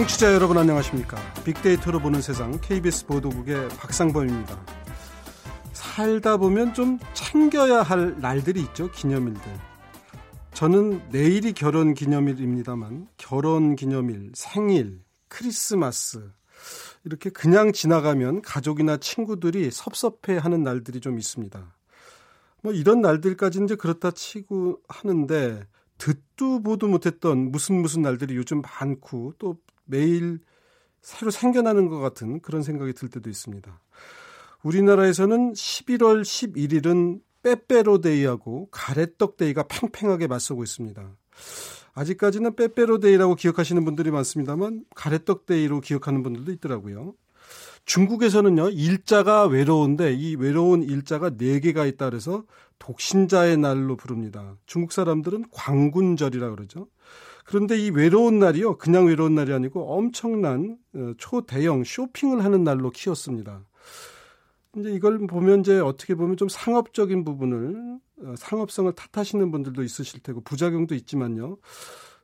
청취자 여러분 안녕하십니까? 빅데이터로 보는 세상 KBS 보도국의 박상범입니다. 살다 보면 좀 챙겨야 할 날들이 있죠. 기념일들. 저는 내일이 결혼 기념일입니다만 결혼 기념일, 생일, 크리스마스 이렇게 그냥 지나가면 가족이나 친구들이 섭섭해 하는 날들이 좀 있습니다. 뭐 이런 날들까지 이제 그렇다 치고 하는데 듣도 보도 못했던 무슨 무슨 날들이 요즘 많고 또 매일 새로 생겨나는 것 같은 그런 생각이 들 때도 있습니다. 우리나라에서는 11월 11일은 빼빼로데이하고 가래떡데이가 팽팽하게 맞서고 있습니다. 아직까지는 빼빼로데이라고 기억하시는 분들이 많습니다만 가래떡데이로 기억하는 분들도 있더라고요. 중국에서는요 일자가 외로운데 이 외로운 일자가 네 개가 있다 그래서 독신자의 날로 부릅니다. 중국 사람들은 광군절이라 그러죠. 그런데 이 외로운 날이요 그냥 외로운 날이 아니고 엄청난 어, 초대형 쇼핑을 하는 날로 키웠습니다. 이제 이걸 보면 이제 어떻게 보면 좀 상업적인 부분을 어, 상업성을 탓하시는 분들도 있으실 테고 부작용도 있지만요.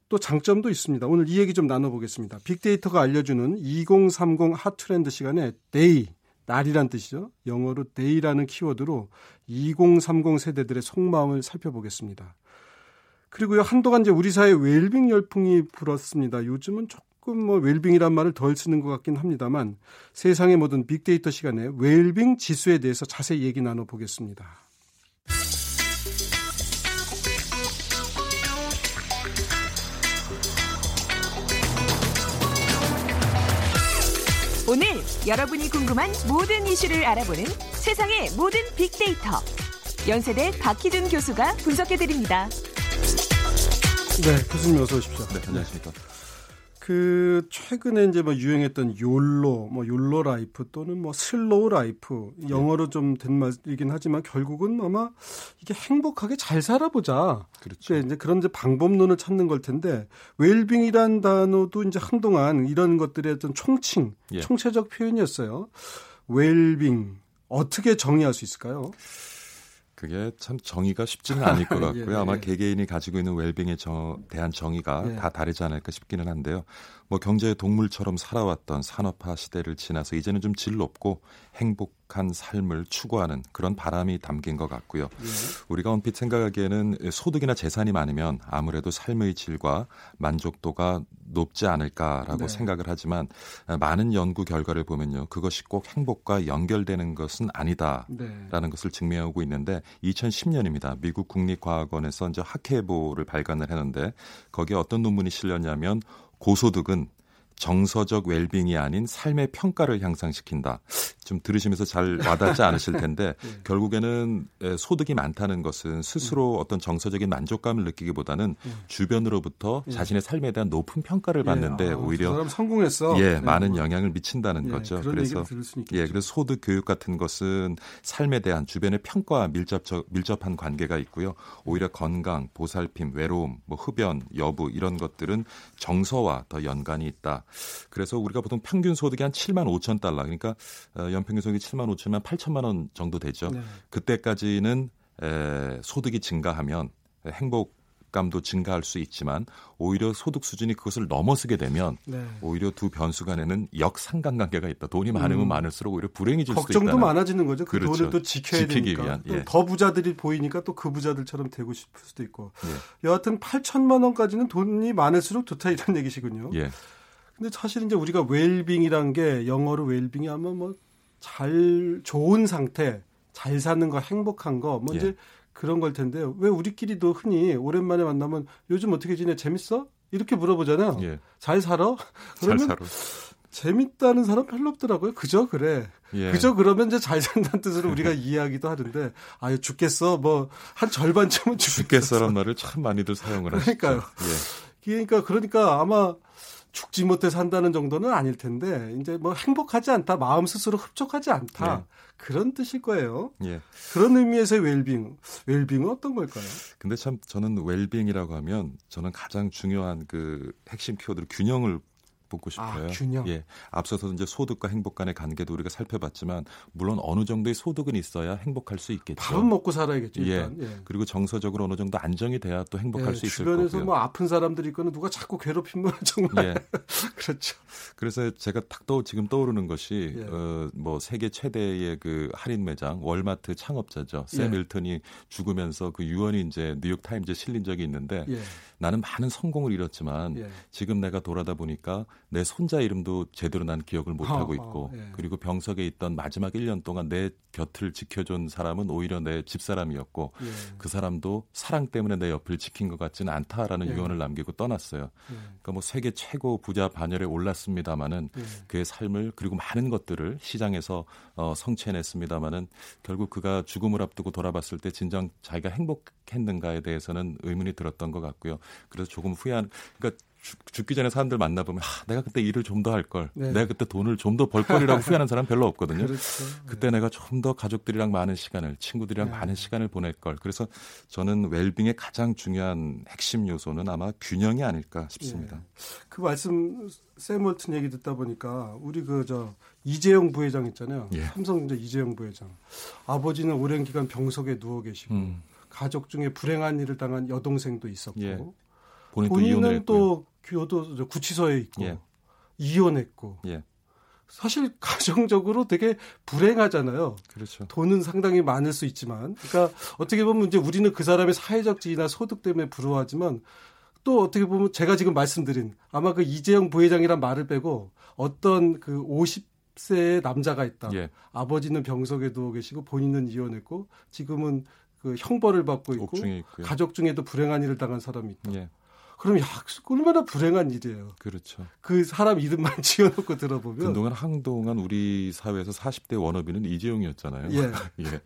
또 장점도 있습니다. 오늘 이 얘기 좀 나눠보겠습니다. 빅데이터가 알려주는 2030 hot trend 시간에 day, 날이란 뜻이죠. 영어로 day라는 키워드로 2030 세대들의 속마음을 살펴보겠습니다. 그리고요, 한동안 이제 우리 사회 웰빙 열풍이 불었습니다. 요즘은 조금 뭐 웰빙이란 말을 덜 쓰는 것 같긴 합니다만 세상의 모든 빅데이터 시간에 웰빙 지수에 대해서 자세히 얘기 나눠 보겠습니다. 오늘 여러분이 궁금한 모든 이슈를 알아보는 세상의 모든 빅데이터. 연세대 박희준 교수가 분석해 드립니다. 네, 교수님 어서 오십시오. 네, 안녕하십니까. 그 최근에 이제 뭐 유행했던 YOLO, 뭐 YOLO life 또는 뭐 slow life 영어로 좀 된 말이긴 하지만 결국은 아마 이게 행복하게 잘 살아보자. 그렇죠. 이제 그런 이제 방법론을 찾는 걸 텐데 웰빙이란 단어도 이제 한동안 이런 것들의 어떤 총칭, 예. 총체적 표현이었어요. 웰빙 어떻게 정의할 수 있을까요? 그게 참 정의가 쉽지는 않을 것 같고요. 예, 아마 예. 개개인이 가지고 있는 웰빙에 저, 대한 정의가 예. 다 다르지 않을까 싶기는 한데요. 뭐 경제의 동물처럼 살아왔던 산업화 시대를 지나서 이제는 좀 질 높고 행복 한 삶을 추구하는 그런 바람이 담긴 것 같고요. 예. 우리가 언핏 생각하기에는 소득이나 재산이 많으면 아무래도 삶의 질과 만족도가 높지 않을까라고 네. 생각을 하지만 많은 연구 결과를 보면요. 그것이 꼭 행복과 연결되는 것은 아니다. 네. 라는 것을 증명하고 있는데 2010년입니다. 미국 국립과학원에서 이제 학회보를 발간을 했는데 거기에 어떤 논문이 실렸냐면 고소득은 정서적 웰빙이 아닌 삶의 평가를 향상시킨다. 좀 들으시면서 잘 와닿지 않으실 텐데 네. 결국에는 에, 소득이 많다는 것은 스스로 어떤 정서적인 만족감을 느끼기보다는 음. 주변으로부터 자신의 삶에 대한 높은 평가를 받는데 예, 아, 오히려 저 사람 성공했어. 예, 네, 많은 뭐. 영향을 미친다는 예, 거죠. 그래서. 예, 그래서 소득 교육 같은 것은 삶에 대한 주변의 평가와 밀접 밀접한 관계가 있고요. 오히려 건강, 보살핌, 외로움, 뭐 흡연, 여부 이런 것들은 정서와 더 연관이 있다. 그래서 우리가 보통 평균 소득이 한 7만 5천 달러, 그러니까 어, 연평균 소득이 7만 5천만 8천만 원 정도 되죠. 네. 그때까지는 에, 소득이 증가하면 행복 감도 증가할 수 있지만 오히려 소득 수준이 그것을 넘어서게 되면 네. 오히려 두 변수 간에는 역상관관계가 있다. 돈이 많으면 음. 많을수록 오히려 불행해질 수도 걱정도 있다는. 많아지는 거죠. 그 그렇죠. 돈을 또 지켜야 되니까. 위한, 또 예. 더 부자들이 보이니까 또 그 부자들처럼 되고 싶을 수도 있고. 예. 여하튼 8천만 원까지는 돈이 많을수록 좋다 이런 얘기시군요. 예. 근데 사실 이제 우리가 웰빙이란 게 영어로 웰빙이 아마 뭐 잘 좋은 상태, 잘 사는 거, 행복한 거, 뭐 예. 이제 그런 걸 텐데 왜 우리끼리도 흔히 오랜만에 만나면 요즘 어떻게 지내? 재밌어? 이렇게 물어보잖아요. 예. 잘 살아? 잘 그러면 살아. 재밌다는 사람 별로 없더라고요. 그죠? 그래. 예. 그죠? 그러면 이제 잘 산다는 뜻으로 우리가 이해하기도 하는데, 아유, 죽겠어. 뭐, 한 절반쯤은 죽겠어. 죽겠어란 말을 참 많이들 사용을 하시죠. 그러니까요. 예. 그러니까, 그러니까 아마 죽지 못해 산다는 정도는 아닐 텐데, 이제 뭐 행복하지 않다. 마음 스스로 흡족하지 않다. 네. 그런 뜻일 거예요. 예. 그런 의미에서의 웰빙. 웰빙은 어떤 걸까요? 근데 참 저는 웰빙이라고 하면 저는 가장 중요한 그 핵심 키워드로 균형을 보고 싶어요. 아, 균형. 예. 앞서서 이제 소득과 행복 간의 관계도 우리가 살펴봤지만 물론 어느 정도의 소득은 있어야 행복할 수 있겠죠. 밥은 먹고 살아야겠죠. 일단. 예. 예. 그리고 정서적으로 어느 정도 안정이 돼야 또 행복할 예, 수 있을 주변에서 거고요. 뭐 아픈 사람들이 있거나 누가 자꾸 괴롭히면 정말 예. 그렇죠. 그래서 제가 딱 떠, 지금 떠오르는 것이 예. 어, 뭐 세계 최대의 그 할인 매장 월마트 창업자죠. 샘 예. 밀턴이 죽으면서 그 유언이 이제 뉴욕 타임즈에 실린 적이 있는데 예. 나는 많은 성공을 이뤘지만 예. 지금 내가 돌아다 보니까 내 손자 이름도 제대로 난 기억을 못 하고 어, 있고 어, 예. 그리고 병석에 있던 마지막 1년 동안 내 곁을 지켜준 사람은 오히려 내 집사람이었고 예. 그 사람도 사랑 때문에 내 옆을 지킨 것 같지는 않다라는 예. 유언을 남기고 떠났어요. 예. 그러니까 뭐 세계 최고 부자 반열에 올랐습니다마는 예. 그의 삶을 그리고 많은 것들을 시장에서 어, 성취해냈습니다마는 결국 그가 죽음을 앞두고 돌아봤을 때 진정 자기가 행복했는가에 대해서는 의문이 들었던 것 같고요. 그래서 조금 후회한 그러니까 죽, 죽기 전에 사람들 만나보면 아, 내가 그때 일을 좀 더 할 걸, 네. 내가 그때 돈을 좀 더 벌 거리라고 후회하는 사람 별로 없거든요. 그렇죠. 그때 내가 좀 더 가족들이랑 많은 시간을 친구들이랑 네. 많은 시간을 보낼 걸. 그래서 저는 웰빙의 가장 중요한 핵심 요소는 아마 균형이 아닐까 싶습니다. 그 말씀 샘월튼 얘기 듣다 보니까 우리 그 저 이재용 부회장 있잖아요. 예. 삼성전자 이재용 부회장. 아버지는 오랜 기간 병석에 누워 계시고 음, 가족 중에 불행한 일을 당한 여동생도 있었고 예. 본인 또 이혼을 본인은. 또 교도 저 구치소에 있고 예. 이혼했고 예, 사실 가정적으로 되게 불행하잖아요. 그렇죠. 돈은 상당히 많을 수 있지만, 그러니까 어떻게 보면 이제 우리는 그 사람의 사회적 지위나 소득 때문에 부러워하지만 또 어떻게 보면 제가 지금 말씀드린 아마 그 이재용 부회장이란 말을 빼고 어떤 그 50세의 남자가 있다. 예, 아버지는 병석에 누워 계시고 본인은 이혼했고 지금은 그 형벌을 받고 있고. 가족 중에도 불행한 일을 당한 사람이 있다. 예, 그럼 야, 얼마나 불행한 일이에요. 그렇죠. 그 사람 이름만 지어놓고 들어보면 그동안 한동안 우리 사회에서 40대 워너비는 이재용이었잖아요. 예. 예.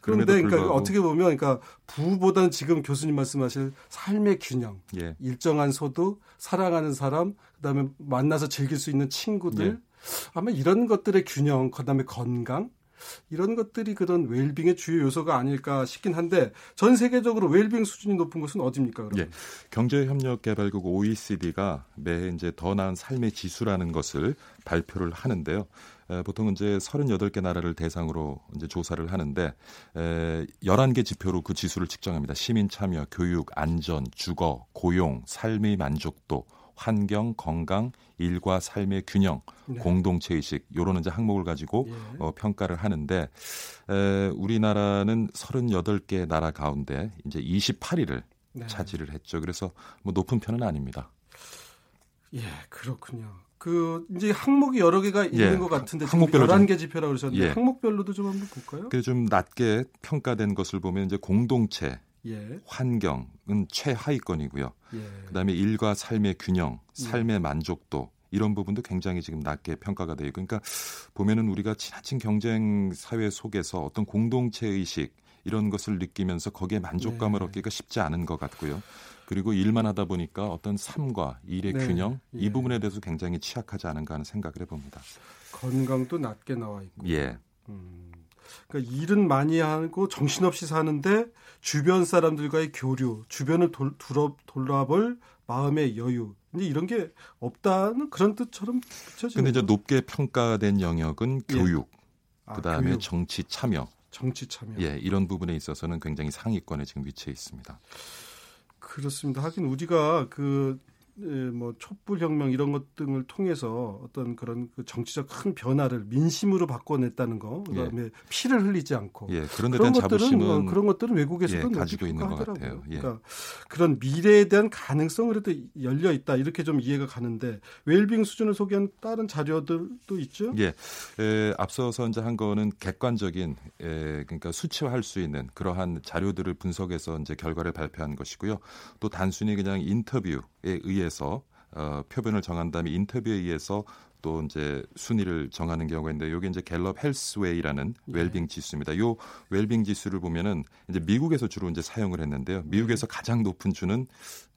그런데 그러니까 불구하고 어떻게 보면 그러니까 부보다는 지금 교수님 말씀하실 삶의 균형, 예, 일정한 소득, 사랑하는 사람, 그다음에 만나서 즐길 수 있는 친구들 예. 아마 이런 것들의 균형, 그다음에 건강 이런 것들이 그런 웰빙의 주요 요소가 아닐까 싶긴 한데 전 세계적으로 웰빙 수준이 높은 곳은 어디입니까? 그럼? 예. 경제협력개발국 OECD가 매해 이제 더 나은 삶의 지수라는 것을 발표를 하는데요. 에, 보통 이제 38개 나라를 대상으로 이제 조사를 하는데 에, 11개 지표로 그 지수를 측정합니다. 시민 참여, 교육, 안전, 주거, 고용, 삶의 만족도, 환경, 건강, 일과 삶의 균형, 네. 공동체 의식 요런 이제 항목을 가지고 예. 어, 평가를 하는데 에, 우리나라는 38개 나라 가운데 이제 28위를 네. 차지를 했죠. 그래서 뭐 높은 편은 아닙니다. 예, 그렇군요. 그 이제 항목이 여러 개가 있는 예, 것 같은데 항목별로 좀- 11개 지표라고 그러셨는데 예. 항목별로도 좀 한번 볼까요? 그래서 좀 낮게 평가된 것을 보면 이제 공동체, 예. 환경은 최하위권이고요. 예. 그다음에 일과 삶의 균형, 삶의 만족도 이런 부분도 굉장히 지금 낮게 평가가 되고 그러니까 보면은 우리가 지나친 경쟁 사회 속에서 어떤 공동체 의식 이런 것을 느끼면서 거기에 만족감을 네. 얻기가 쉽지 않은 것 같고요. 그리고 일만 하다 보니까 어떤 삶과 일의 네. 균형 예. 이 부분에 대해서 굉장히 취약하지 않은가 하는 생각을 해봅니다. 건강도 낮게 나와 있고. 예, 음. 그러니까 일은 많이 하고 정신없이 사는데 주변 사람들과의 교류, 주변을 돌, 돌아, 돌아볼 마음의 여유. 근데 이런 게 없다는 그런 뜻처럼 비춰지는 근데 이제 거. 높게 평가된 영역은 예. 교육, 아, 그다음에 교육, 정치 참여, 정치 참여. 예, 이런 부분에 있어서는 굉장히 상위권에 지금 위치해 있습니다. 그렇습니다. 하긴 우리가 그 예, 뭐 촛불 혁명 이런 것 등을 통해서 어떤 그런 그 정치적 큰 변화를 민심으로 바꿔냈다는 거, 그다음에 피를 흘리지 않고 예, 그런 데 그런 것들은 어, 그런 것들은 외국에서도 예, 가지고 있는 것. 같아요. 예. 그러니까 그런 미래에 대한 가능성을 해도 열려 있다 이렇게 좀 이해가 가는데 웰빙 수준을 소개한 다른 자료들도 있죠. 예, 에, 앞서서 이제 한 거는 객관적인 에, 그러니까 수치화할 수 있는 그러한 자료들을 분석해서 이제 결과를 발표한 것이고요. 또 단순히 그냥 인터뷰에 의해 서 어, 표본을 정한 다음에 인터뷰에 의해서 또 이제 순위를 정하는 경우가 있는데 이게 이제 갤럽 헬스웨이라는 웰빙 지수입니다. 요 웰빙 지수를 보면은 이제 미국에서 주로 이제 사용을 했는데요. 미국에서 가장 높은 주는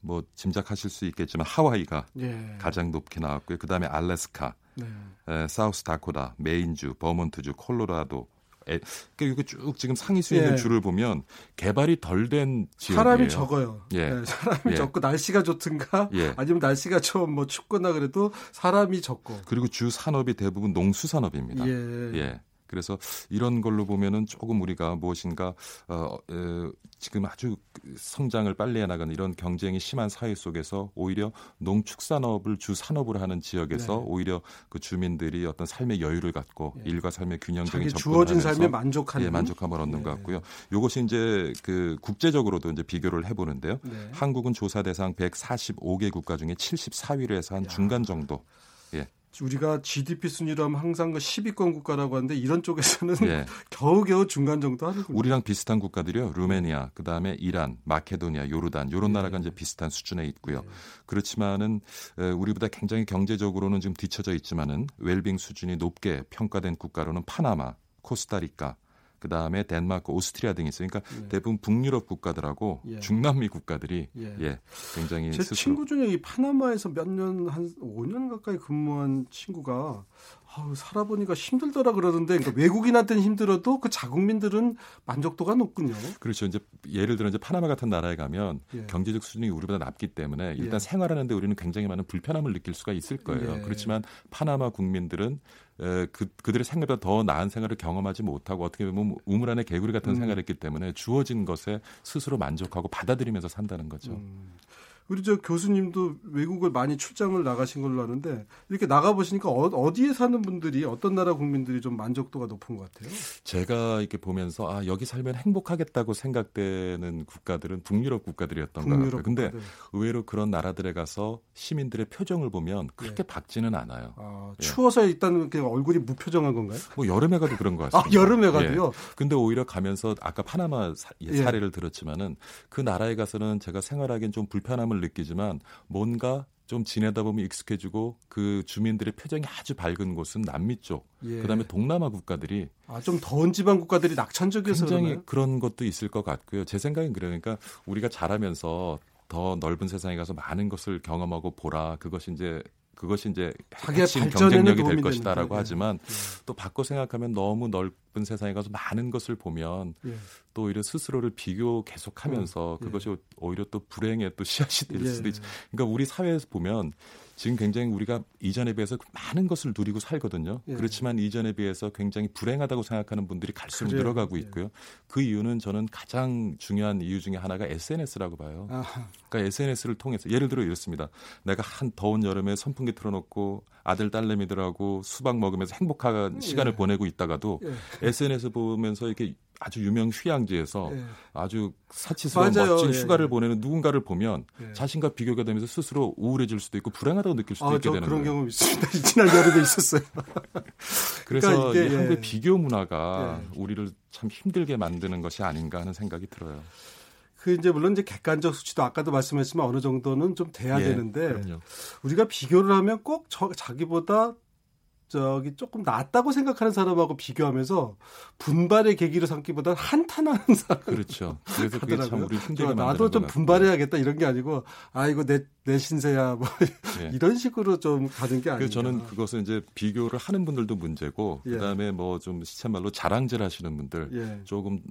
뭐 짐작하실 수 있겠지만 하와이가 예. 가장 높게 나왔고요. 그다음에 알래스카, 네. 에, 사우스 다코다, 메인주, 버몬트주, 콜로라도, 에, 그러니까 이게 쭉 지금 상위 수에 있는 예. 줄을 보면 개발이 덜 된 지역이에요. 사람이 적어요. 예. 네, 사람이 예. 적고 날씨가 좋든가 예. 아니면 날씨가 좀 뭐 춥거나 그래도 사람이 적고. 그리고 주 산업이 대부분 농수산업입니다. 예. 예. 그래서 이런 걸로 보면은 조금 우리가 무엇인가 어, 어, 지금 아주 성장을 빨리 해나가는 이런 경쟁이 심한 사회 속에서 오히려 농축산업을 주 산업으로 하는 지역에서 네. 오히려 그 주민들이 어떤 삶의 여유를 갖고 예. 일과 삶의 균형적인 주어진 삶에 만족하는 예, 만족감을 얻는 예. 것 같고요. 이것이 이제 그 국제적으로도 이제 비교를 해보는데요. 네. 한국은 조사 대상 145개 국가 중에 74위를 해서 한 야. 중간 정도. 예. 우리가 GDP 순위로 하면 항상 그 10위권 국가라고 하는데 이런 쪽에서는 예. 겨우겨우 중간 정도 하는 군요. 우리랑 비슷한 국가들이요. 루메니아, 그다음에 이란, 마케도니아, 요르단 요런 예. 나라가 이제 비슷한 수준에 있고요. 예. 그렇지만은 에, 우리보다 굉장히 경제적으로는 좀 뒤처져 있지만은 웰빙 수준이 높게 평가된 국가로는 파나마, 코스타리카, 그 다음에 덴마크, 오스트리아 등이 있어요. 그러니까 예. 대부분 북유럽 국가들하고 예. 중남미 국가들이 예. 예, 굉장히 제 스스로 친구 중에 이 파나마에서 몇 년 한 5년 가까이 근무한 친구가 아우 살아보니까 힘들더라 그러던데 그러니까 외국인한테는 힘들어도 그 자국민들은 만족도가 높군요. 그렇죠. 이제 예를 들어 이제 파나마 같은 나라에 가면 예. 경제적 수준이 우리보다 낮기 때문에 일단 예. 생활하는데 우리는 굉장히 많은 불편함을 느낄 수가 있을 거예요. 예. 그렇지만 파나마 국민들은 에, 그 그들의 생활보다 더 나은 생활을 경험하지 못하고 어떻게 보면 우물 안에 개구리 같은 음. 생활을 했기 때문에 주어진 것에 스스로 만족하고 받아들이면서 산다는 거죠. 음. 우리 저 교수님도 외국을 많이 출장을 나가신 걸로 아는데 이렇게 나가 보시니까 어, 디에 사는 분들이 어떤 나라 국민들이 좀 만족도가 높은 것 같아요. 제가 이렇게 보면서 아 여기 살면 행복하겠다고 생각되는 국가들은 북유럽 국가들이었던 것 같아요. 근데 국가들. 의외로 그런 나라들에 가서 시민들의 표정을 보면 그렇게 밝지는 않아요. 아, 예. 추워서 일단 그냥 얼굴이 무표정한 건가요? 뭐 여름에 가도 그런 것아 같습니다. 여름에 예. 가도요. 근데 오히려 가면서 아까 파나마 사, 예, 예. 사례를 들었지만은 그 나라에 가서는 제가 생활하기엔 좀 불편함을 느끼지만 뭔가 좀 지내다 보면 익숙해지고 그 주민들의 표정이 아주 밝은 곳은 남미 쪽, 예. 그다음에 동남아 국가들이 아, 좀 더운 지방 국가들이 낙천적이어서 굉장히 그러나요? 그런 것도 있을 것 같고요. 제 생각엔. 그러니까 우리가 자라면서 더 넓은 세상에 가서 많은 것을 경험하고 보라. 그것이 이제 그것이 이제 핵심 경쟁력이 될 것이다라고. 하지만 예. 또 바꿔 생각하면 너무 넓은 세상에 가서 많은 것을 보면 예. 또 오히려 스스로를 비교 계속하면서 음, 예. 그것이 오히려 또 불행의 또 씨앗이 될 예. 수도 있죠. 그러니까 우리 사회에서 보면 지금 굉장히 우리가 이전에 비해서 많은 것을 누리고 살거든요. 예. 그렇지만 이전에 비해서 굉장히 불행하다고 생각하는 분들이 갈수록 그래요. 늘어가고 예. 있고요. 그 이유는 저는 가장 중요한 이유 중에 하나가 SNS라고 봐요. 아, 그러니까 SNS를 통해서 예를 들어 이렇습니다. 내가 한 더운 여름에 선풍기 틀어놓고 아들 딸내미들하고 수박 먹으면서 행복한 시간을 예. 보내고 있다가도 예. SNS 보면서 이렇게 아주 유명 휴양지에서 예. 아주 사치스러운 맞아요. 멋진 예. 휴가를 보내는 누군가를 보면 예. 자신과 비교가 되면서 스스로 우울해질 수도 있고 불행하다고 느낄 수도 아, 있게 저 되는 그런 거예요. 경험 있습니다. 지난 여름에 있었어요. 그래서 그러니까 이게, 이 한국의 예. 비교 문화가 예. 우리를 참 힘들게 만드는 것이 아닌가 하는 생각이 들어요. 그 이제 물론 이제 객관적 수치도 아까도 말씀하셨지만 어느 정도는 좀 돼야 예, 되는데 그럼요. 우리가 비교를 하면 꼭 저, 자기보다 저기 조금 낫다고 생각하는 사람하고 비교하면서 분발의 계기로 삼기보다 한탄하는 사람. 그렇죠. 그래서 그게 참. 우리 힘들게 나도 좀. 분발해야겠다 이런 게 아니고 아 이거 내 내 신세야 뭐 예. 이런 식으로 좀 가는 게. 그래서 저는 그것은 이제 비교를 하는 분들도 문제고 예. 그다음에 뭐 좀 시쳇말로 자랑질 하시는 분들 예. 조금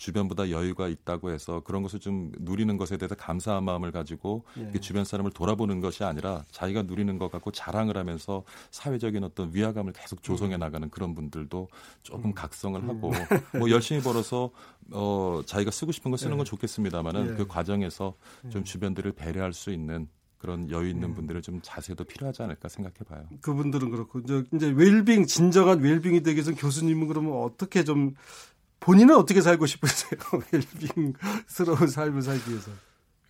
주변보다 여유가 있다고 해서 그런 것을 좀 누리는 것에 대해서 감사한 마음을 가지고 예. 주변 사람을 돌아보는 것이 아니라 자기가 누리는 것 갖고 자랑을 하면서 사회적인 어떤 위화감을 계속 조성해 음. 나가는 그런 분들도 조금 각성을 하고 뭐 열심히 벌어서 어 자기가 쓰고 싶은 거 쓰는 건 좋겠습니다만은 예. 그 과정에서 좀 주변들을 배려할 수 있는 그런 여유 있는 분들의 좀 자세도 필요하지 않을까 생각해 봐요. 그분들은 그렇고 이제, 이제 웰빙 진정한 웰빙이 되기 위해서 교수님은 그러면 어떻게 좀 본인은 어떻게 살고 싶으세요? 웰빙스러운 삶을 살기 위해서.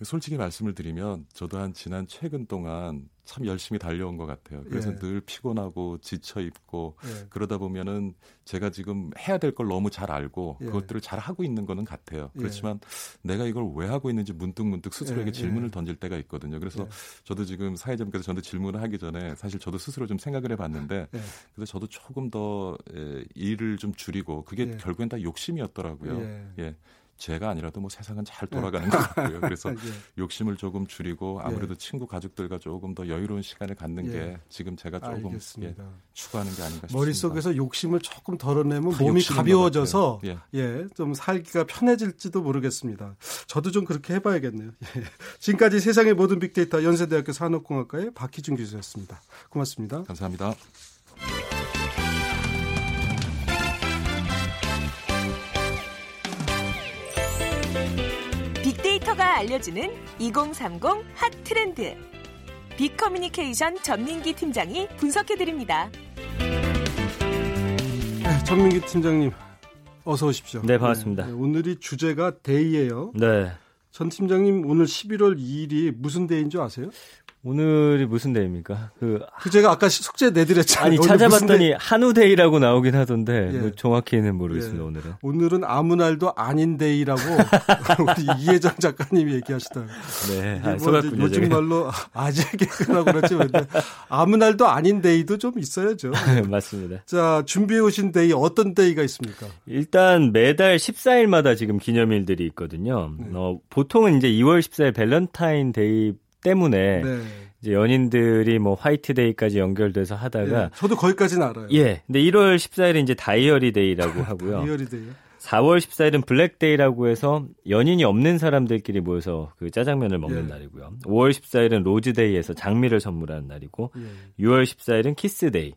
솔직히 말씀을 드리면 저도 한 지난 최근 동안 참 열심히 달려온 것 같아요. 그래서 예. 늘 피곤하고 지쳐 있고 예. 그러다 보면은 제가 지금 해야 될 걸 너무 잘 알고 예. 그것들을 잘 하고 있는 거는 같아요. 예. 그렇지만 내가 이걸 왜 하고 있는지 문득문득 스스로에게 예, 질문을 예. 던질 때가 있거든요. 그래서 예. 저도 지금 사회자님께서 저한테 질문을 하기 전에 사실 저도 스스로 좀 생각을 해봤는데 예. 그래서 저도 조금 더 에, 일을 좀 줄이고 그게 예. 결국엔 다 욕심이었더라고요. 예. 예. 제가 아니라도 뭐 세상은 잘 돌아가는 것 같고요. 그래서 예. 욕심을 조금 줄이고 아무래도 친구 가족들과 조금 더 여유로운 시간을 갖는 예. 게 지금 제가 조금 예. 추구하는 게 아닌가 싶습니다. 머릿속에서 욕심을 조금 덜어내면 다 몸이 가벼워져서 같아요. 예, 좀 살기가 편해질지도 모르겠습니다. 저도 좀 그렇게 해봐야겠네요. 예. 지금까지 세상의 모든 빅데이터 연세대학교 산업공학과의 박희준 교수였습니다. 고맙습니다. 감사합니다. 알려주는 2030 핫 트렌드. 빅커뮤니케이션 전민기 팀장이 분석해드립니다. 네, 전민기 팀장님 어서 오십시오. 네, 반갑습니다. 네, 오늘이 주제가 day예요. 네. 전 팀장님 오늘 11월 2일이 무슨 day인 줄 아세요? 오늘이 무슨 day입니까? 그 그 제가 아까 숙제 내드렸잖아요. 아니 찾아봤더니 day? 한우데이라고 나오긴 하던데 예. 뭐 정확히는 모르겠습니다 예. 오늘은. 오늘은 아무 날도 아닌 day라고 우리 이혜정 작가님이 얘기하시더라고요. 네, 아, 뭐. 요즘. 말로 아재 개그라고 그러지 근데 아무 날도 아닌 day도 좀 있어야죠. 맞습니다. 자 준비해 오신 day 어떤 day가 있습니까? 일단 매달 14일마다 지금 기념일들이 있거든요. 네. 어, 보통은 이제 2월 14일 밸런타인 데이 때문에 네. 이제 연인들이 뭐 화이트데이까지 연결돼서 하다가 예, 저도 거기까지는 알아요. 예. 근데 1월 14일은 이제 다이어리 데이라고 하고요. 다이어리 데이. 4월 14일은 블랙데이라고 해서 연인이 없는 사람들끼리 모여서 그 짜장면을 먹는 예. 날이고요. 5월 14일은 로즈데이에서 장미를 선물하는 날이고 예. 6월 14일은 키스데이.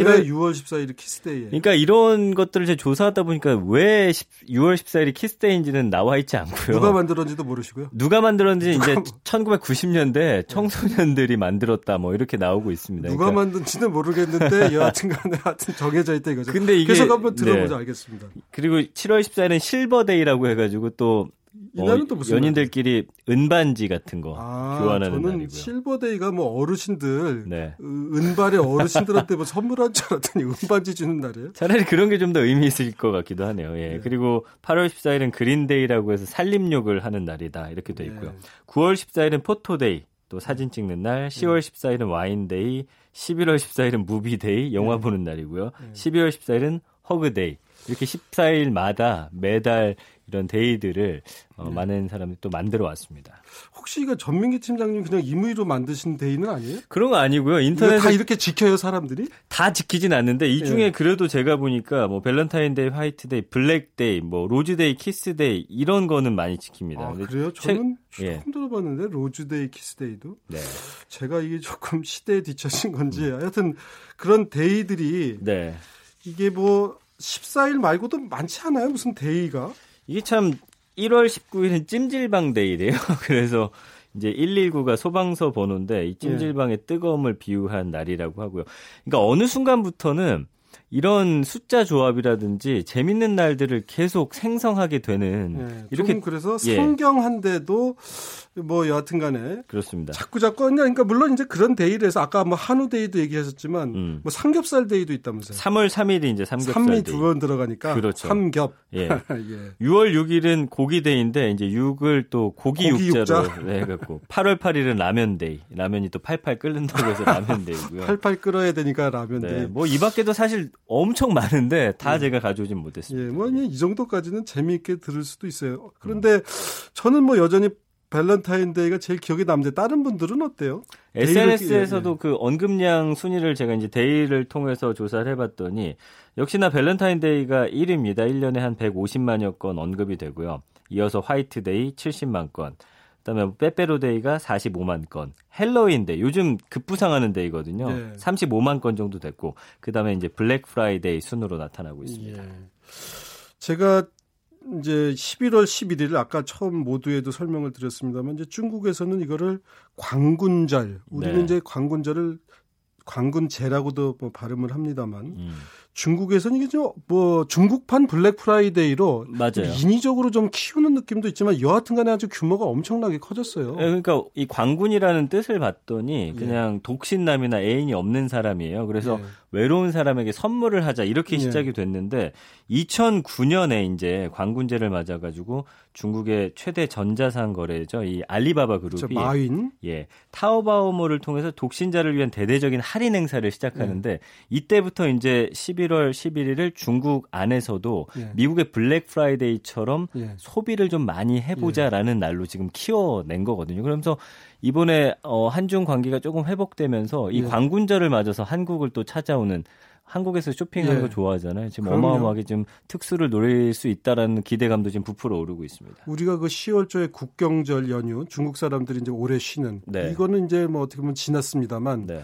왜 7월 6월 14일이 키스데이예요? 그러니까 이런 것들을 제가 조사하다 보니까 왜 10, 6월 14일이 키스데이인지는 나와 있지 않고요. 누가 만들었는지도 모르시고요. 누가 만들었는지 이제 누가- 1990년대 청소년들이 만들었다 뭐 이렇게 나오고 있습니다. 누가 그러니까 만든지는 모르겠는데 여하튼간에 하여튼 정해져 있다 이거죠. 근데 이게- 계속 한번 들어보자 네. 알겠습니다. 그리고 7월 14일은 실버데이라고 해가지고 또 이날은 또 무슨 연인들끼리 은반지 같은 거 아, 교환하는 저는 날이고요. 실버데이가 뭐 어르신들 네. 으, 은발의 어르신들한테 뭐 선물한 줄 알았더니 은반지 주는 날이에요. 차라리 그런 게 좀 더 의미 있을 것 같기도 하네요. 예. 네. 그리고 8월 14일은 그린데이라고 해서 삼림욕을 하는 날이다. 이렇게 돼 있고요. 네. 9월 14일은 포토데이, 또 사진 찍는 날. 10월 14일은 와인데이. 11월 14일은 무비데이, 영화 보는 날이고요. 네. 12월 14일은 허그데이. 이렇게 14일마다 매달 이런 day들을 어, 네. 많은 사람들이 또 만들어 왔습니다. 혹시 이거 전민기 팀장님 그냥 임의로 만드신 day는 아니에요? 그런 거 아니고요. 이거 인터넷에 다 이렇게 지켜요 사람들이? 다 지키진 않는데 이 중에 예. 그래도 제가 보니까 뭐 밸런타인데이, 화이트데이, 블랙데이, 뭐 로즈데이, 키스데이 이런 거는 많이 지킵니다. 아 그래요? 최- 저는 예. 처음 들어봤는데 로즈데이, 키스데이도 네. 제가 이게 조금 시대에 뒤처진 건지 하여튼 그런 day들이 네. 이게 뭐 14일 말고도 많지 않아요? 무슨 day가? 이게 참 1월 19일은 찜질방 데이래요. 그래서 이제 119가 소방서 번호인데 이 찜질방의 뜨거움을 비유한 날이라고 하고요. 그러니까 어느 순간부터는 이런 숫자 조합이라든지 재밌는 날들을 계속 생성하게 되는 예, 이렇게 좀 그래서 예. 상경한데도 뭐 여하튼간에 그렇습니다. 자꾸 자꾸 그러니까 물론 이제 그런 day를 해서 아까 뭐 한우 데이도 얘기하셨지만 음. 뭐 삼겹살 데이도 있다면서요. 3월 3일이 이제 삼겹살 삼이 데이. 두 번 들어가니까 그렇죠. 삼겹. 예. 예. 6월 6일은 고기 데이인데 이제 6을 또 고기, 고기 육자로 육자? 네, 해갖고 8월 8일은 라면 데이. 라면이 또 팔팔 끓는다고 해서 라면 데이고요. 팔팔 끓어야 되니까 라면 네, 데이. 뭐이 밖에도 사실 엄청 많은데 다 제가 가져오진 예, 못했습니다. 뭐이 정도까지는 재미있게 들을 수도 있어요. 그런데 저는 뭐 여전히 밸런타인데이가 제일 기억에 남는데 다른 분들은 어때요? SNS에서도 그 언급량 순위를 제가 이제 day를 통해서 조사를 해봤더니 역시나 밸런타인데이가 1위입니다. 1년에 한 150만여 건 언급이 되고요. 이어서 화이트데이 70만 건, 그다음에 빼빼로데이가 45만 건, 헬로윈데이 요즘 급부상하는 day거든요. 네. 35만 건 정도 됐고, 그다음에 이제 블랙 프라이데이 순으로 나타나고 있습니다. 예. 제가 이제 11월 11일 아까 처음 모두에도 설명을 드렸습니다만 이제 중국에서는 이거를 광군절 우리는 네. 이제 광군절을 광군제라고도 뭐 발음을 합니다만 음, 중국에서는 이게 좀 뭐 중국판 블랙 프라이데이로 맞아요. 인위적으로 좀 키우는 느낌도 있지만 여하튼간에 아주 규모가 엄청나게 커졌어요. 예, 그러니까 이 광군이라는 뜻을 봤더니 그냥 독신남이나 애인이 없는 사람이에요. 그래서 예. 외로운 사람에게 선물을 하자 이렇게 예. 시작이 됐는데 2009년에 이제 광군제를 맞아가지고 중국의 최대 전자상거래죠. 이 알리바바 저 그룹이 마윈 예 타오바오몰을 통해서 독신자를 위한 대대적인 할인 행사를 시작하는데 이때부터 이제 11월 11월 11일을 중국 안에서도 예. 미국의 블랙 프라이데이처럼 예. 소비를 좀 많이 해보자라는 예. 날로 지금 키워낸 거거든요. 그러면서 이번에 어, 한중 관계가 조금 회복되면서 이 예. 광군절을 맞아서 한국을 또 찾아오는 한국에서 쇼핑하는 예. 거 좋아하잖아요. 지금 그럼요. 어마어마하게 좀 특수를 노릴 수 있다라는 기대감도 지금 부풀어 오르고 있습니다. 우리가 그 10월 초에 국경절 연휴 중국 사람들이 이제 오래 쉬는 네. 이거는 이제 뭐 어떻게 보면 지났습니다만 네.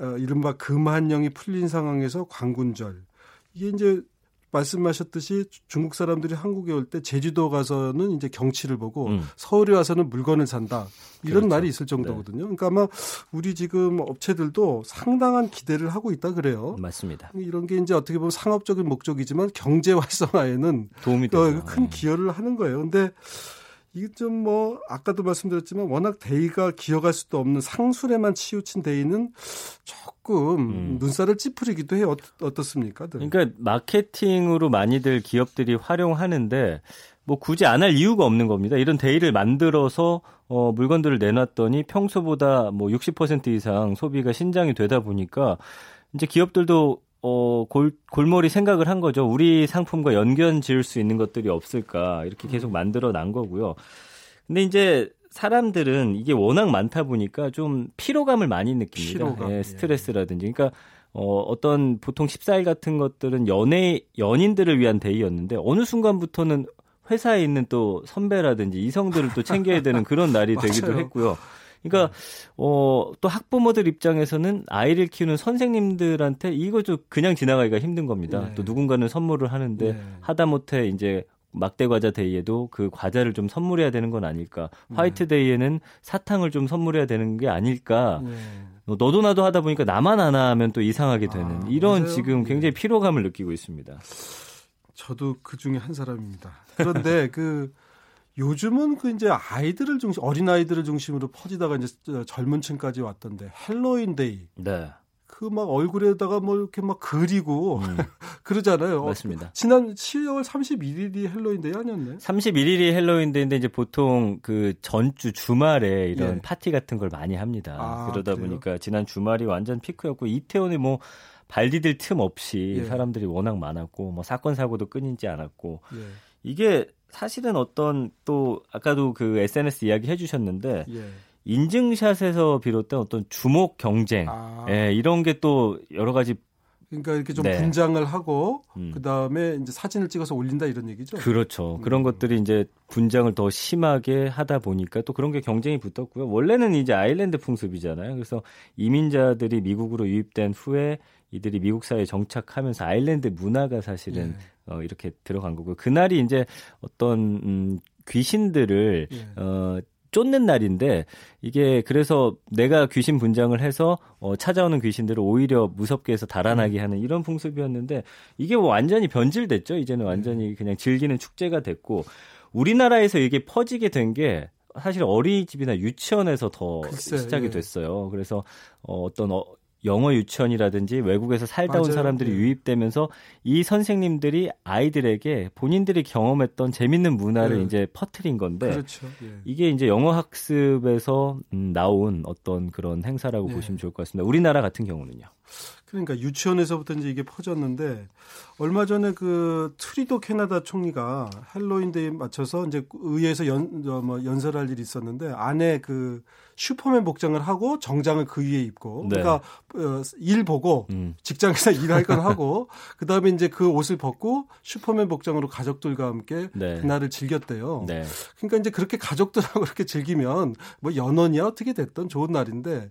어, 이른바 금한령이 풀린 상황에서 광군절 이게 이제 말씀하셨듯이 중국 사람들이 한국에 올 때 제주도 가서는 이제 경치를 보고 음. 서울에 와서는 물건을 산다 이런 그렇죠. 말이 있을 정도거든요. 네. 그러니까 아마 우리 지금 업체들도 상당한 기대를 하고 있다 그래요. 맞습니다. 이런 게 이제 어떻게 보면 상업적인 목적이지만 경제 활성화에는 도움이 되죠. 큰 네. 기여를 하는 거예요. 근데 이게 좀 뭐 아까도 말씀드렸지만 워낙 데이가 기억할 수도 없는 상술에만 치우친 데이는 조금 음. 눈살을 찌푸리기도 해요. 어, 어떻습니까 그러니까 마케팅으로 많이들 기업들이 활용하는데 뭐 굳이 안 할 이유가 없는 겁니다. 이런 데이를 만들어서 어 물건들을 내놨더니 평소보다 뭐 60% 이상 소비가 신장이 되다 보니까 이제 기업들도 어, 골, 골머리 생각을 한 거죠. 우리 상품과 연결 지을 수 있는 것들이 없을까. 이렇게 음. 계속 만들어 낸 거고요. 근데 이제 사람들은 이게 워낙 많다 보니까 좀 피로감을 많이 느낍니다. 피로감. 예, 스트레스라든지. 그러니까 어, 어떤 보통 14일 같은 것들은 연예, 연인들을 위한 데이였는데 어느 순간부터는 회사에 있는 또 선배라든지 이성들을 또 챙겨야 되는 그런 날이 되기도 했고요. 그러니까 어, 또 학부모들 입장에서는 아이를 키우는 선생님들한테 이거 좀 그냥 지나가기가 힘든 겁니다. 네. 또 누군가는 선물을 하는데 네. 하다못해 이제 막대 과자 데이에도 그 과자를 좀 선물해야 되는 건 아닐까. 화이트 네. 데이에는 사탕을 좀 선물해야 되는 게 아닐까. 네. 어, 너도 나도 하다 보니까 나만 안 하면 또 이상하게 되는 아, 이런 맞아요? 지금 네. 굉장히 피로감을 느끼고 있습니다. 저도 그 중에 한 사람입니다. 그런데 그 요즘은 그 이제 아이들을 중심 어린 아이들을 중심으로 퍼지다가 이제 젊은 층까지 왔던데 헬로윈 데이. 네. 그 막 얼굴에다가 뭐 이렇게 막 그리고 음. 그러잖아요. 맞습니다. 지난 10월 31일이 헬로윈 데이 아니었나요? 31일이 헬로윈 데이인데 이제 보통 그 전주 주말에 이런 예. 파티 같은 걸 많이 합니다. 아, 그러다 그래요? 보니까 지난 주말이 완전 피크였고 이태원에 뭐 발디딜 틈 없이 예. 사람들이 워낙 많았고 뭐 사건 사고도 끊이지 않았고 예. 이게 사실은 어떤 또 아까도 그 SNS 이야기 해주셨는데 예. 인증샷에서 비롯된 어떤 주목 경쟁, 아. 예, 이런 게 또 여러 가지 그러니까 이렇게 좀 네. 분장을 하고 음. 그 다음에 이제 사진을 찍어서 올린다 이런 얘기죠. 그렇죠. 음. 그런 것들이 이제 분장을 더 심하게 하다 보니까 또 그런 게 경쟁이 붙었고요. 원래는 이제 아일랜드 풍습이잖아요. 그래서 이민자들이 미국으로 유입된 후에 이들이 미국 사회에 정착하면서 아일랜드 문화가 사실은 네. 어, 이렇게 들어간 거고 그날이 이제 어떤 음, 귀신들을 네. 어, 쫓는 날인데 이게 그래서 내가 귀신 분장을 해서 어, 찾아오는 귀신들을 오히려 무섭게 해서 달아나게 음. 하는 이런 풍습이었는데 이게 뭐 완전히 변질됐죠. 이제는 완전히 네. 그냥 즐기는 축제가 됐고 우리나라에서 이게 퍼지게 된게 사실 어린이집이나 유치원에서 더 글쎄, 시작이 예. 됐어요. 그래서 어, 어떤 어, 영어 유치원이라든지 외국에서 살다 맞아요. 온 사람들이 네. 유입되면서 이 선생님들이 아이들에게 본인들이 경험했던 재밌는 문화를 네. 이제 퍼트린 건데 그렇죠. 예. 이게 이제 영어 학습에서 음, 나온 어떤 그런 행사라고 예. 보시면 좋을 것 같습니다. 우리나라 같은 경우는요. 그러니까 유치원에서부터 이제 이게 퍼졌는데 얼마 전에 그 트뤼도 캐나다 총리가 헬로윈데이 맞춰서 이제 의회에서 연, 뭐 연설할 일이 있었는데 안에 그 슈퍼맨 복장을 하고 정장을 그 위에 입고 네. 그러니까 어, 일 보고 음. 직장에서 일할 건 하고 그다음에 이제 그 옷을 벗고 슈퍼맨 복장으로 가족들과 함께 네. 그날을 즐겼대요. 네. 그러니까 이제 그렇게 가족들하고 그렇게 즐기면 뭐 연원이야 어떻게 됐던 좋은 날인데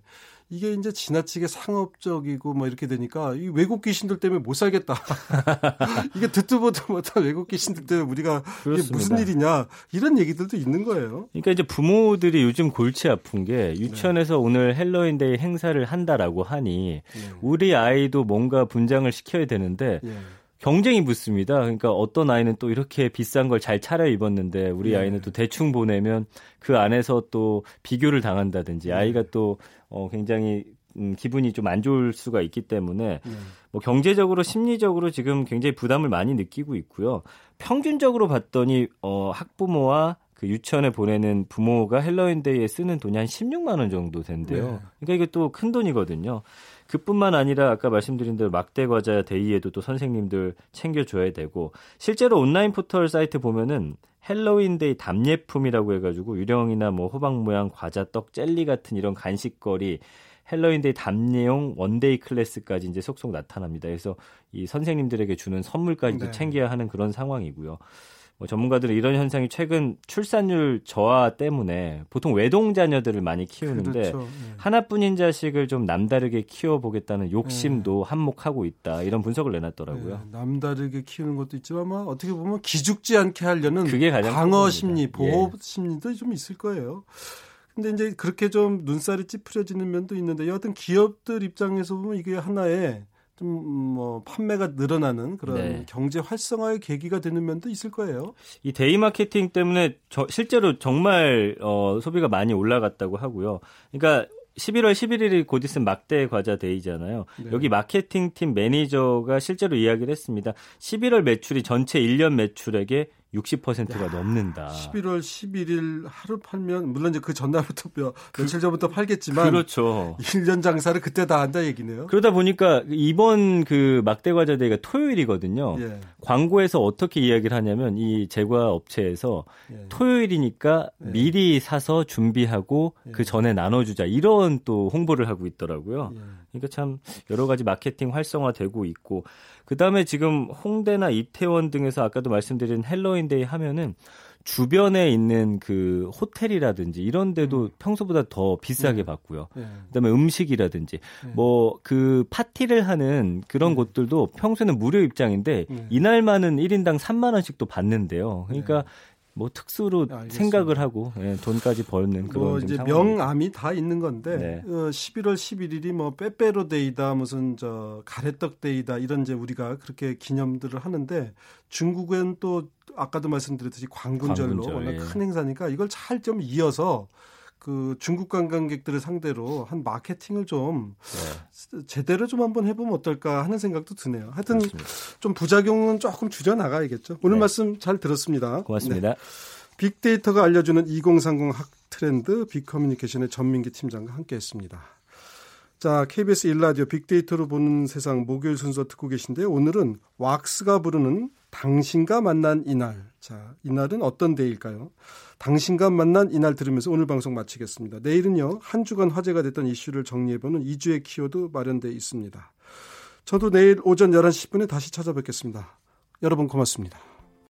이게 이제 지나치게 상업적이고 뭐 이렇게 되니까 이 외국 귀신들 때문에 못 살겠다. 이게 듣도 보도 못한 외국 귀신들 때문에 우리가 이게 무슨 일이냐 이런 얘기들도 있는 거예요. 그러니까 이제 부모들이 요즘 골치 아픈 게 유치원에서 네. 오늘 헬로윈데이 행사를 한다라고 하니 네. 우리 아이도 뭔가 분장을 시켜야 되는데 네. 경쟁이 붙습니다. 그러니까 어떤 아이는 또 이렇게 비싼 걸 잘 차려 입었는데 우리 네. 아이는 또 대충 보내면 그 안에서 또 비교를 당한다든지 네. 아이가 또 어, 굉장히 음, 기분이 좀 안 좋을 수가 있기 때문에 네. 뭐 경제적으로 심리적으로 지금 굉장히 부담을 많이 느끼고 있고요. 평균적으로 봤더니 어, 학부모와 그 유치원에 보내는 부모가 헬로윈데이에 쓰는 돈이 한 16만 원 정도 된대요. 네. 그러니까 이게 또 큰 돈이거든요. 그뿐만 아니라 아까 말씀드린 대로 막대 과자 데이에도 또 선생님들 챙겨줘야 되고 실제로 온라인 포털 사이트 보면은 헬로윈데이 답례품이라고 해가지고 유령이나 뭐 호박 모양 과자, 떡, 젤리 같은 이런 간식거리 헬로윈데이 답례용 원데이 클래스까지 이제 속속 나타납니다. 그래서 이 선생님들에게 주는 선물까지도 네. 챙겨야 하는 그런 상황이고요. 뭐 전문가들은 이런 현상이 최근 출산율 저하 때문에 보통 외동 자녀들을 많이 키우는데 그렇죠. 네. 하나뿐인 자식을 좀 남다르게 키워보겠다는 욕심도 네. 한몫하고 있다 이런 분석을 내놨더라고요. 네. 남다르게 키우는 것도 있지만 어떻게 보면 기죽지 않게 하려는 그게 가장 방어 심리, 보호 예. 심리도 좀 있을 거예요. 근데 이제 그렇게 좀 눈살이 찌푸려지는 면도 있는데 여하튼 기업들 입장에서 보면 이게 하나의 좀 뭐 판매가 늘어나는 그런 네. 경제 활성화의 계기가 되는 면도 있을 거예요. 이 데이 마케팅 때문에 저, 실제로 정말 어, 소비가 많이 올라갔다고 하고요. 그러니까 11월 11일이 곧 있으면 막대 과자 데이잖아요. 네. 여기 마케팅 팀 매니저가 실제로 이야기를 했습니다. 11월 매출이 전체 1년 매출액의 60%가 야, 넘는다. 11월 11일 하루 팔면 물론 이제 그 전날부터 몇, 그, 며칠 전부터 팔겠지만 그렇죠. 1년 장사를 그때 다 한다 얘기네요. 그러다 보니까 이번 그 막대 과자 대회가 토요일이거든요. 예. 광고에서 어떻게 이야기를 하냐면 이 제과 업체에서 예. 토요일이니까 예. 미리 사서 준비하고 예. 그 전에 나눠 주자. 이런 또 홍보를 하고 있더라고요. 예. 그러니까 참 여러 가지 마케팅 활성화되고 있고 그다음에 지금 홍대나 이태원 등에서 아까도 말씀드린 헬로윈데이 하면은 주변에 있는 그 호텔이라든지 이런 데도 음. 평소보다 더 비싸게 네. 받고요. 네. 그다음에 음식이라든지 네. 뭐그 파티를 하는 그런 네. 곳들도 평소에는 무료 입장인데 네. 이날만은 1인당 3만 원씩 또 받는데요. 그러니까 네. 뭐 특수로 네, 생각을 하고 예, 돈까지 버는 그런 뭐 이제 명암이 다 있는 건데 네. 어, 11월 11일이 뭐 빼빼로 데이다 무슨 저 가래떡 데이다 이런 이제 우리가 그렇게 기념들을 하는데 중국은 또 아까도 말씀드렸듯이 광군절로 광군절, 워낙 예. 큰 행사니까 이걸 잘 좀 이어서 그 중국 관광객들을 상대로 한 마케팅을 좀 네. 제대로 좀 한번 해보면 어떨까 하는 생각도 드네요. 하여튼 그렇습니다. 좀 부작용은 조금 줄여 나가야겠죠. 오늘 네. 말씀 잘 들었습니다. 고맙습니다. 네. 빅데이터가 알려주는 2030 학 트렌드 빅커뮤니케이션의 전민기 팀장과 함께했습니다. 자, KBS 1라디오 빅데이터로 보는 세상 목요일 순서 듣고 계신데요. 오늘은 왁스가 부르는 당신과 만난 이날. 자, 이날은 어떤 데일까요? 당신과 만난 이날 들으면서 오늘 방송 마치겠습니다. 내일은요, 한 주간 화제가 됐던 이슈를 정리해보는 2주의 키워드 마련되어 있습니다. 저도 내일 오전 11시 10분에 다시 찾아뵙겠습니다. 여러분 고맙습니다.